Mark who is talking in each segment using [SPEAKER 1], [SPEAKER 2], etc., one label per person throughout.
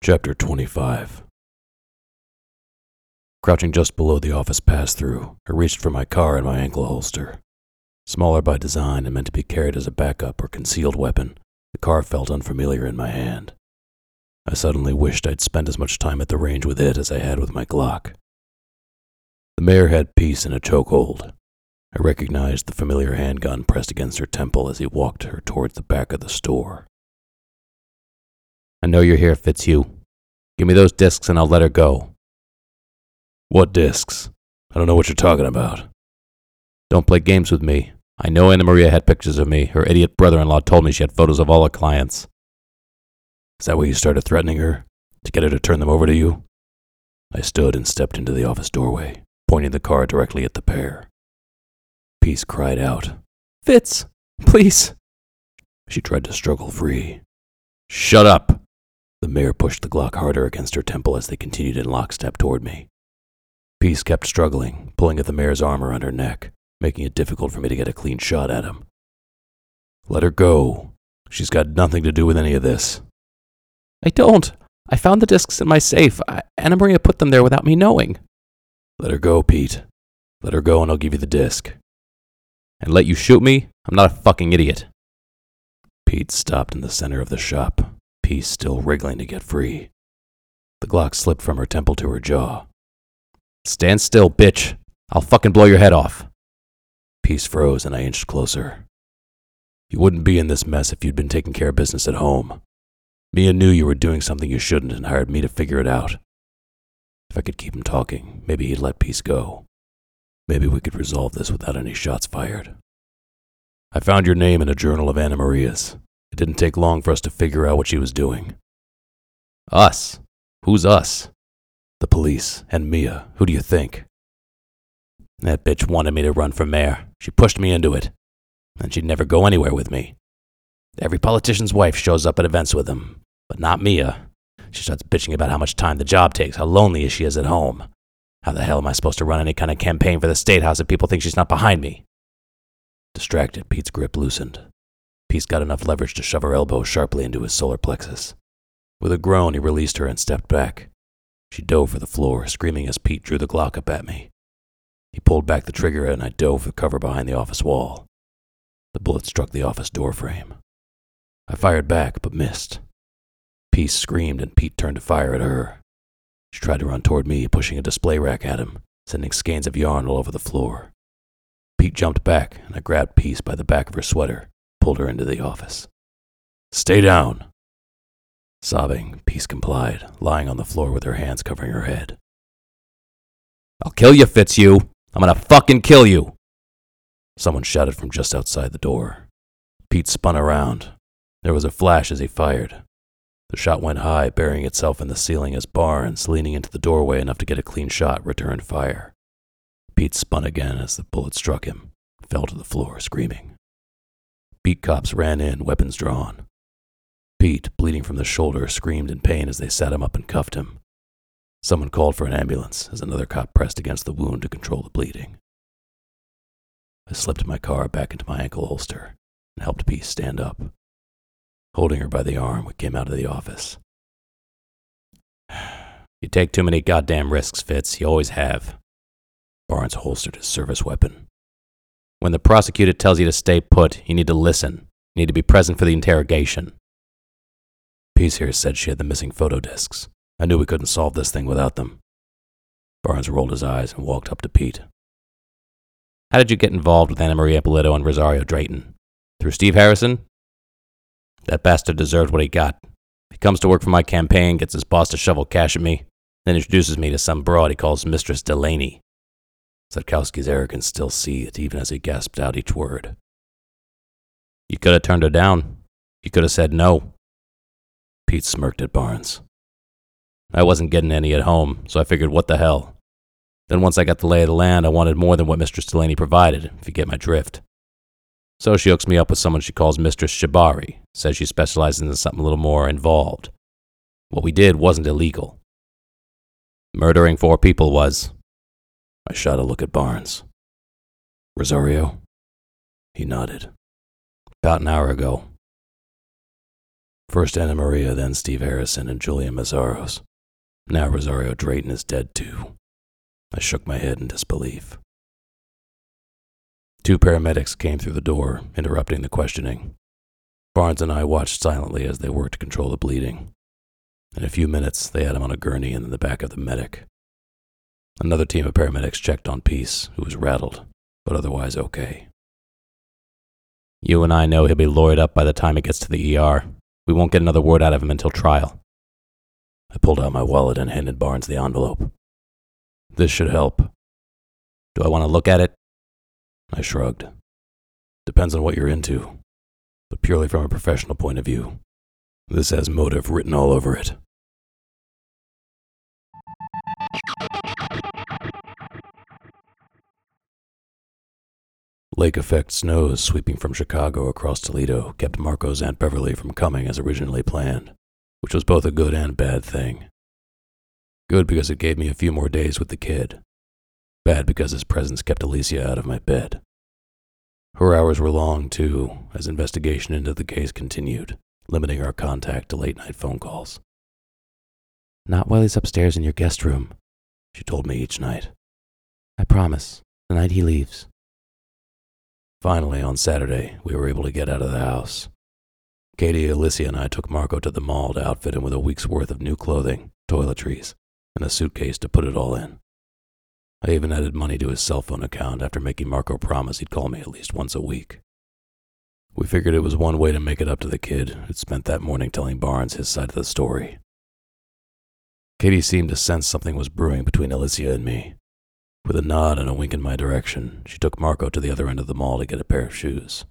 [SPEAKER 1] Chapter 25 Crouching just below the office pass through, I reached for my Kahr and my ankle holster. Smaller by design and meant to be carried as a backup or concealed weapon, the Kahr felt unfamiliar in my hand. I suddenly wished I'd spent as much time at the range with it as I had with my Glock. The mayor had peace in a chokehold. I recognized the familiar handgun pressed against her temple as he walked her towards the back of the store.
[SPEAKER 2] I know you're here, Fitzhugh. Give me those discs and I'll let her go.
[SPEAKER 1] What discs? I don't know what you're talking about.
[SPEAKER 2] Don't play games with me. I know Anna Maria had pictures of me. Her idiot brother in law told me she had photos of all her clients.
[SPEAKER 1] Is that why you started threatening her? To get her to turn them over to you? I stood and stepped into the office doorway, pointing the Kahr directly at the pair. Peace cried out,
[SPEAKER 2] Fitz, please.
[SPEAKER 1] She tried to struggle free.
[SPEAKER 2] Shut up!
[SPEAKER 1] The mayor pushed the Glock harder against her temple as they continued in lockstep toward me. Peace kept struggling, pulling at the mayor's arm around her neck, making it difficult for me to get a clean shot at him. Let her go. She's got nothing to do with any of this.
[SPEAKER 2] I don't. I found the discs in my safe. I, Anna Maria put them there without me knowing.
[SPEAKER 1] Let her go, Pete. Let her go and I'll give you the disc.
[SPEAKER 2] And let you shoot me? I'm not a fucking idiot.
[SPEAKER 1] Pete stopped in the center of the shop, Peace still wriggling to get free. The Glock slipped from her temple to her jaw.
[SPEAKER 2] Stand still, bitch. I'll fucking blow your head off.
[SPEAKER 1] Peace froze and I inched closer. You wouldn't be in this mess if you'd been taking care of business at home. Mia knew you were doing something you shouldn't and hired me to figure it out. If I could keep him talking, maybe he'd let Peace go. Maybe we could resolve this without any shots fired. I found your name in a journal of Anna Maria's. Didn't take long for us to figure out what she was doing.
[SPEAKER 2] Us? Who's us?
[SPEAKER 1] The police and Mia. Who do you think?
[SPEAKER 2] That bitch wanted me to run for mayor. She pushed me into it. And she'd never go anywhere with me. Every politician's wife shows up at events with him, but not Mia. She starts bitching about how much time the job takes, how lonely she is at home. How the hell am I supposed to run any kind of campaign for the State House if people think she's not behind me?
[SPEAKER 1] Distracted, Pete's grip loosened. Peace got enough leverage to shove her elbow sharply into his solar plexus. With a groan, he released her and stepped back. She dove for the floor, screaming as Pete drew the Glock up at me. He pulled back the trigger and I dove for cover behind the office wall. The bullet struck the office door frame. I fired back, but missed. Peace screamed and Pete turned to fire at her. She tried to run toward me, pushing a display rack at him, sending skeins of yarn all over the floor. Pete jumped back, and I grabbed Peace by the back of her sweater, pulled her into the office. Stay down. Sobbing, Peace complied, lying on the floor with her hands covering her head.
[SPEAKER 2] I'll kill you, Fitzhugh. I'm gonna fucking kill you.
[SPEAKER 1] Someone shouted from just outside the door. Pete spun around. There was a flash as he fired. The shot went high, burying itself in the ceiling as Barnes, leaning into the doorway enough to get a clean shot, returned fire. Pete spun again as the bullet struck him, fell to the floor, screaming. Beat cops ran in, weapons drawn. Pete, bleeding from the shoulder, screamed in pain as they sat him up and cuffed him. Someone called for an ambulance as another cop pressed against the wound to control the bleeding. I slipped my Kahr back into my ankle holster and helped Pete stand up. Holding her by the arm, we came out of the office.
[SPEAKER 2] You take too many goddamn risks, Fitz. You always have.
[SPEAKER 1] Barnes holstered his service weapon.
[SPEAKER 2] When the prosecutor tells you to stay put, you need to listen. You need to be present for the interrogation.
[SPEAKER 1] Peace here said she had the missing photo discs. I knew we couldn't solve this thing without them. Barnes rolled his eyes and walked up to Pete.
[SPEAKER 2] How did you get involved with Anna Maria Polito and Rosario Drayton? Through Steve Harrison? That bastard deserved what he got. He comes to work for my campaign, gets his boss to shovel cash at me, then introduces me to some broad he calls Mistress Delaney. Sadkowski's arrogance still seethed even as he gasped out each word. You could have turned her down. You could have said no.
[SPEAKER 1] Pete smirked at Barnes.
[SPEAKER 2] I wasn't getting any at home, so I figured what the hell. Then once I got the lay of the land, I wanted more than what Mistress Delaney provided, if you get my drift. So she hooks me up with someone she calls Mistress Shibari, says she specializes in something a little more involved. What we did wasn't illegal. Murdering four people was.
[SPEAKER 1] I shot a look at Barnes. Rosario? He nodded.
[SPEAKER 2] About an hour ago.
[SPEAKER 1] First Anna Maria, then Steve Harrison and Julia Mazzaros. Now Rosario Drayton is dead too. I shook my head in disbelief. Two paramedics came through the door, interrupting the questioning. Barnes and I watched silently as they worked to control the bleeding. In a few minutes, they had him on a gurney and in the back of the medic. Another team of paramedics checked on Peace, who was rattled, but otherwise okay.
[SPEAKER 2] You and I know he'll be lawyered up by the time he gets to the ER. We won't get another word out of him until trial.
[SPEAKER 1] I pulled out my wallet and handed Barnes the envelope. This should help.
[SPEAKER 2] Do I want to look at it?
[SPEAKER 1] I shrugged. Depends on what you're into, but purely from a professional point of view. This has motive written all over it. Lake effect snows sweeping from Chicago across Toledo kept Marco's Aunt Beverly from coming as originally planned, which was both a good and bad thing. Good because it gave me a few more days with the kid. Bad because his presence kept Alicia out of my bed. Her hours were long, too, as investigation into the case continued, limiting our contact to late night phone calls.
[SPEAKER 3] Not while he's upstairs in your guest room, she told me each night. I promise, the night he leaves.
[SPEAKER 1] Finally, on Saturday, we were able to get out of the house. Katie, Alicia, and I took Marco to the mall to outfit him with a week's worth of new clothing, toiletries, and a suitcase to put it all in. I even added money to his cell phone account after making Marco promise he'd call me at least once a week. We figured it was one way to make it up to the kid who'd spent that morning telling Barnes his side of the story. Katie seemed to sense something was brewing between Alicia and me. With a nod and a wink in my direction, she took Marco to the other end of the mall to get a pair of shoes.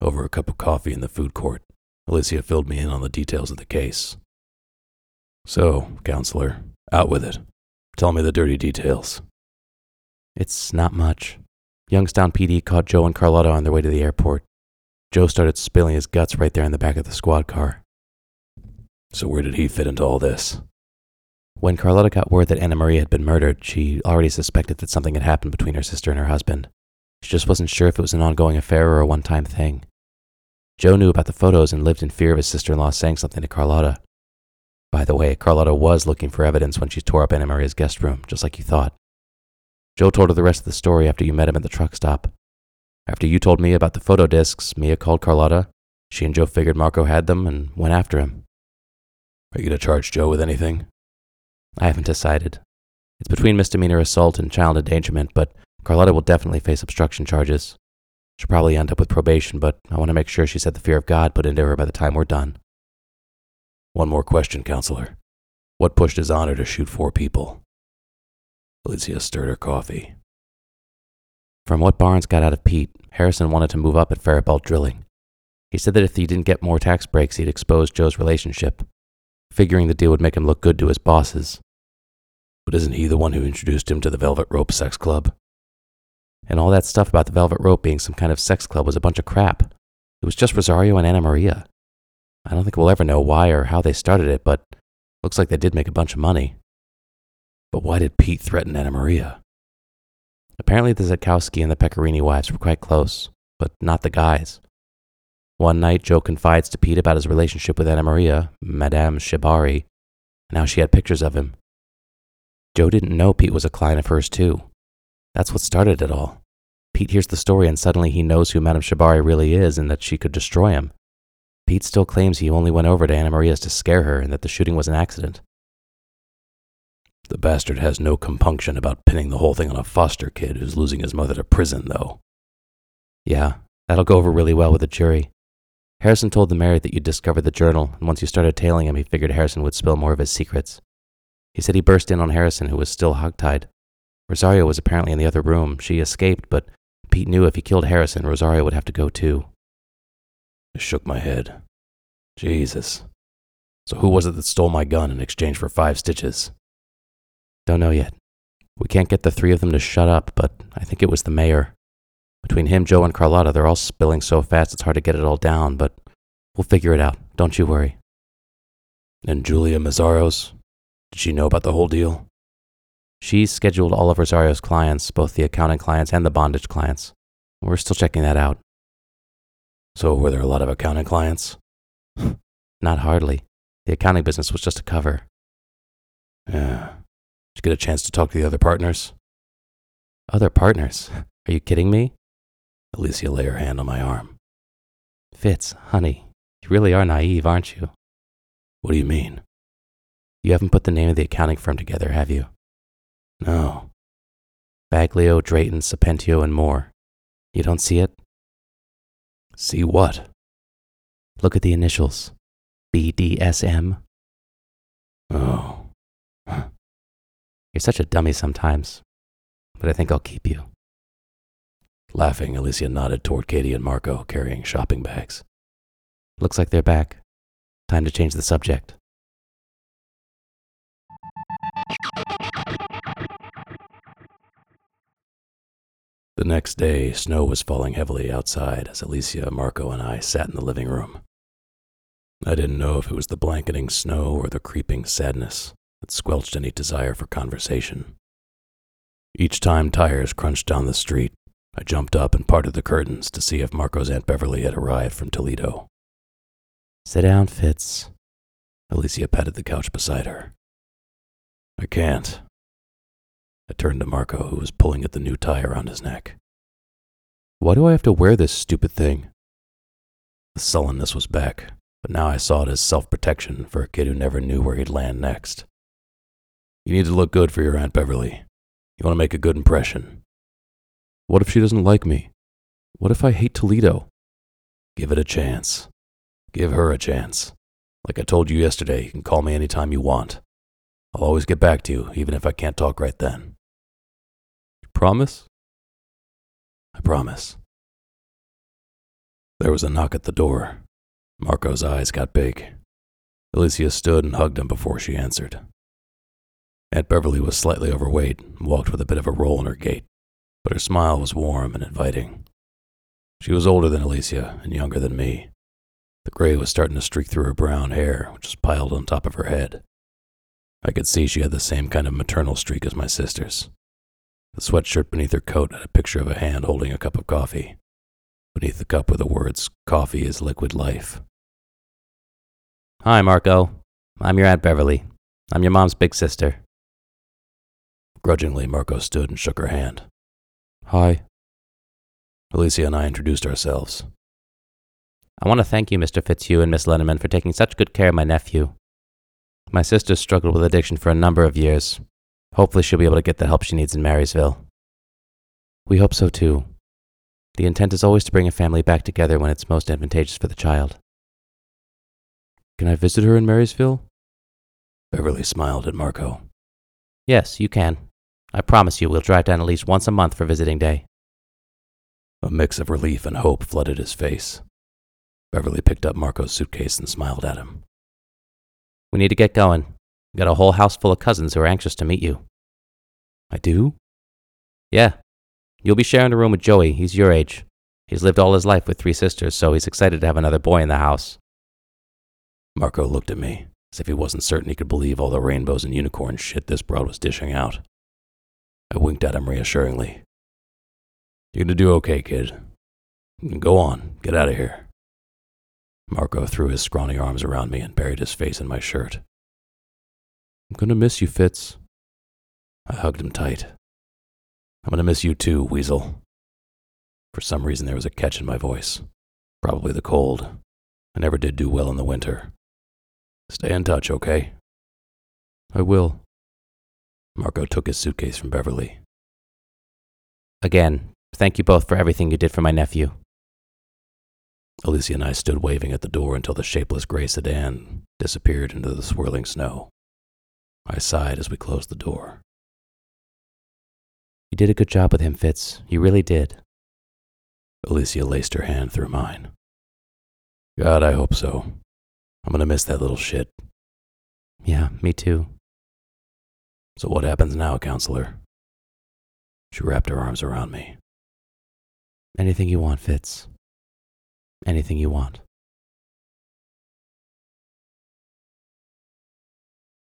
[SPEAKER 1] Over a cup of coffee in the food court, Alicia filled me in on the details of the case. So, counselor, out with it. Tell me the dirty details.
[SPEAKER 3] It's not much. Youngstown PD caught Joe and Carlotta on their way to the airport. Joe started spilling his guts right there in the back of the squad car.
[SPEAKER 1] So, where did he fit into all this?
[SPEAKER 3] When Carlotta got word that Anna Maria had been murdered, she already suspected that something had happened between her sister and her husband. She just wasn't sure if it was an ongoing affair or a one time thing. Joe knew about the photos and lived in fear of his sister in law saying something to Carlotta. By the way, Carlotta was looking for evidence when she tore up Anna Maria's guest room, just like you thought. Joe told her the rest of the story after you met him at the truck stop. After you told me about the photo discs, Mia called Carlotta. She and Joe figured Marco had them and went after him.
[SPEAKER 1] Are you going to charge Joe with anything?
[SPEAKER 3] I haven't decided. It's between misdemeanor assault and child endangerment, but Carlotta will definitely face obstruction charges. She'll probably end up with probation, but I want to make sure she's had the fear of God put into her by the time we're done.
[SPEAKER 1] One more question, counselor. What pushed his honor to shoot four people? Alicia stirred her coffee.
[SPEAKER 3] From what Barnes got out of Pete, Harrison wanted to move up at Faribault Drilling. He said that if he didn't get more tax breaks, he'd expose Joe's relationship, figuring the deal would make him look good to his bosses.
[SPEAKER 1] But isn't he the one who introduced him to the Velvet Rope Sex Club?
[SPEAKER 3] And all that stuff about the Velvet Rope being some kind of sex club was a bunch of crap. It was just Rosario and Anna Maria. I don't think we'll ever know why or how they started it, but looks like they did make a bunch of money.
[SPEAKER 1] But why did Pete threaten Anna Maria?
[SPEAKER 3] Apparently, the Zakowski and the Pecorini wives were quite close, but not the guys. One night, Joe confides to Pete about his relationship with Anna Maria, Madame Shibari, and how she had pictures of him. Joe didn't know Pete was a client of hers, too. That's what started it all. Pete hears the story and suddenly he knows who Madame Shibari really is and that she could destroy him. Pete still claims he only went over to Anna Maria's to scare her and that the shooting was an accident.
[SPEAKER 1] The bastard has no compunction about pinning the whole thing on a foster kid who's losing his mother to prison, though.
[SPEAKER 3] Yeah, that'll go over really well with the jury. Harrison told the mayor that you'd discovered the journal, and once you started tailing him, he figured Harrison would spill more of his secrets. He said he burst in on Harrison, who was still hogtied. Rosario was apparently in the other room. She escaped, but Pete knew if he killed Harrison, Rosario would have to go too.
[SPEAKER 1] I shook my head. Jesus. So who was it that stole my gun in exchange for five stitches?
[SPEAKER 3] Don't know yet. We can't get the three of them to shut up, but I think it was the mayor. Between him, Joe, and Carlotta, they're all spilling so fast it's hard to get it all down, but we'll figure it out. Don't you worry.
[SPEAKER 1] And Julia Mazzaros? Did she know about the whole deal?
[SPEAKER 3] She's scheduled all of Rosario's clients, both the accounting clients and the bondage clients. We're still checking that out.
[SPEAKER 1] So, were there a lot of accounting clients?
[SPEAKER 3] Not hardly. The accounting business was just a cover.
[SPEAKER 1] Yeah. Did you get a chance to talk to the other partners?
[SPEAKER 3] Other partners? Are you kidding me?
[SPEAKER 1] Alicia lay her hand on my arm.
[SPEAKER 3] Fitz, honey, you really are naive, aren't you?
[SPEAKER 1] What do you mean?
[SPEAKER 3] You haven't put the name of the accounting firm together, have you?
[SPEAKER 1] No.
[SPEAKER 3] Baglio, Drayton, Sapentio, and Moore. You don't see it?
[SPEAKER 1] See what?
[SPEAKER 3] Look at the initials BDSM.
[SPEAKER 1] Oh.
[SPEAKER 3] You're such a dummy sometimes, but I think I'll keep you.
[SPEAKER 1] Laughing, Alicia nodded toward Katie and Marco carrying shopping bags.
[SPEAKER 3] Looks like they're back. Time to change the subject.
[SPEAKER 1] The next day, snow was falling heavily outside as Alicia, Marco, and I sat in the living room. I didn't know if it was the blanketing snow or the creeping sadness that squelched any desire for conversation. Each time tires crunched down the street, I jumped up and parted the curtains to see if Marco's Aunt Beverly had arrived from Toledo.
[SPEAKER 3] Sit down, Fitz.
[SPEAKER 1] Alicia patted the couch beside her. I can't. I turned to Marco, who was pulling at the new tie around his neck. Why do I have to wear this stupid thing? The sullenness was back, but now I saw it as self protection for a kid who never knew where he'd land next. You need to look good for your Aunt Beverly. You want to make a good impression. What if she doesn't like me? What if I hate Toledo? Give it a chance. Give her a chance. Like I told you yesterday, you can call me anytime you want. I'll always get back to you, even if I can't talk right then. Promise? I promise. There was a knock at the door. Marco's eyes got big. Alicia stood and hugged him before she answered. Aunt Beverly was slightly overweight and walked with a bit of a roll in her gait, but her smile was warm and inviting. She was older than Alicia and younger than me. The gray was starting to streak through her brown hair, which was piled on top of her head. I could see she had the same kind of maternal streak as my sister's. The sweatshirt beneath her coat had a picture of a hand holding a cup of coffee. Beneath the cup were the words, Coffee is liquid life.
[SPEAKER 3] Hi, Marco. I'm your Aunt Beverly. I'm your mom's big sister.
[SPEAKER 1] Grudgingly, Marco stood and shook her hand. Hi. Alicia and I introduced ourselves.
[SPEAKER 3] I want to thank you, Mr. Fitzhugh and Miss Lenneman, for taking such good care of my nephew. My sister struggled with addiction for a number of years. Hopefully, she'll be able to get the help she needs in Marysville. We hope so too. The intent is always to bring a family back together when it's most advantageous for the child.
[SPEAKER 1] Can I visit her in Marysville? Beverly smiled at Marco.
[SPEAKER 3] Yes, you can. I promise you we'll drive down at least once a month for visiting day.
[SPEAKER 1] A mix of relief and hope flooded his face. Beverly picked up Marco's suitcase and smiled at him.
[SPEAKER 3] We need to get going. Got a whole house full of cousins who are anxious to meet you.
[SPEAKER 1] I do?
[SPEAKER 3] Yeah. You'll be sharing a room with Joey. He's your age. He's lived all his life with three sisters, so he's excited to have another boy in the house.
[SPEAKER 1] Marco looked at me as if he wasn't certain he could believe all the rainbows and unicorn shit this broad was dishing out. I winked at him reassuringly. You're gonna do okay, kid. Go on, get out of here. Marco threw his scrawny arms around me and buried his face in my shirt. I'm gonna miss you, Fitz. I hugged him tight. I'm gonna miss you too, Weasel. For some reason, there was a catch in my voice. Probably the cold. I never did do well in the winter. Stay in touch, okay? I will. Marco took his suitcase from Beverly.
[SPEAKER 3] Again, thank you both for everything you did for my nephew.
[SPEAKER 1] Alicia and I stood waving at the door until the shapeless gray sedan disappeared into the swirling snow. I sighed as we closed the door.
[SPEAKER 3] You did a good job with him, Fitz. You really did.
[SPEAKER 1] Alicia laced her hand through mine. God, I hope so. I'm gonna miss that little shit.
[SPEAKER 3] Yeah, me too.
[SPEAKER 1] So what happens now, counselor? She wrapped her arms around me.
[SPEAKER 3] Anything you want, Fitz. Anything you want.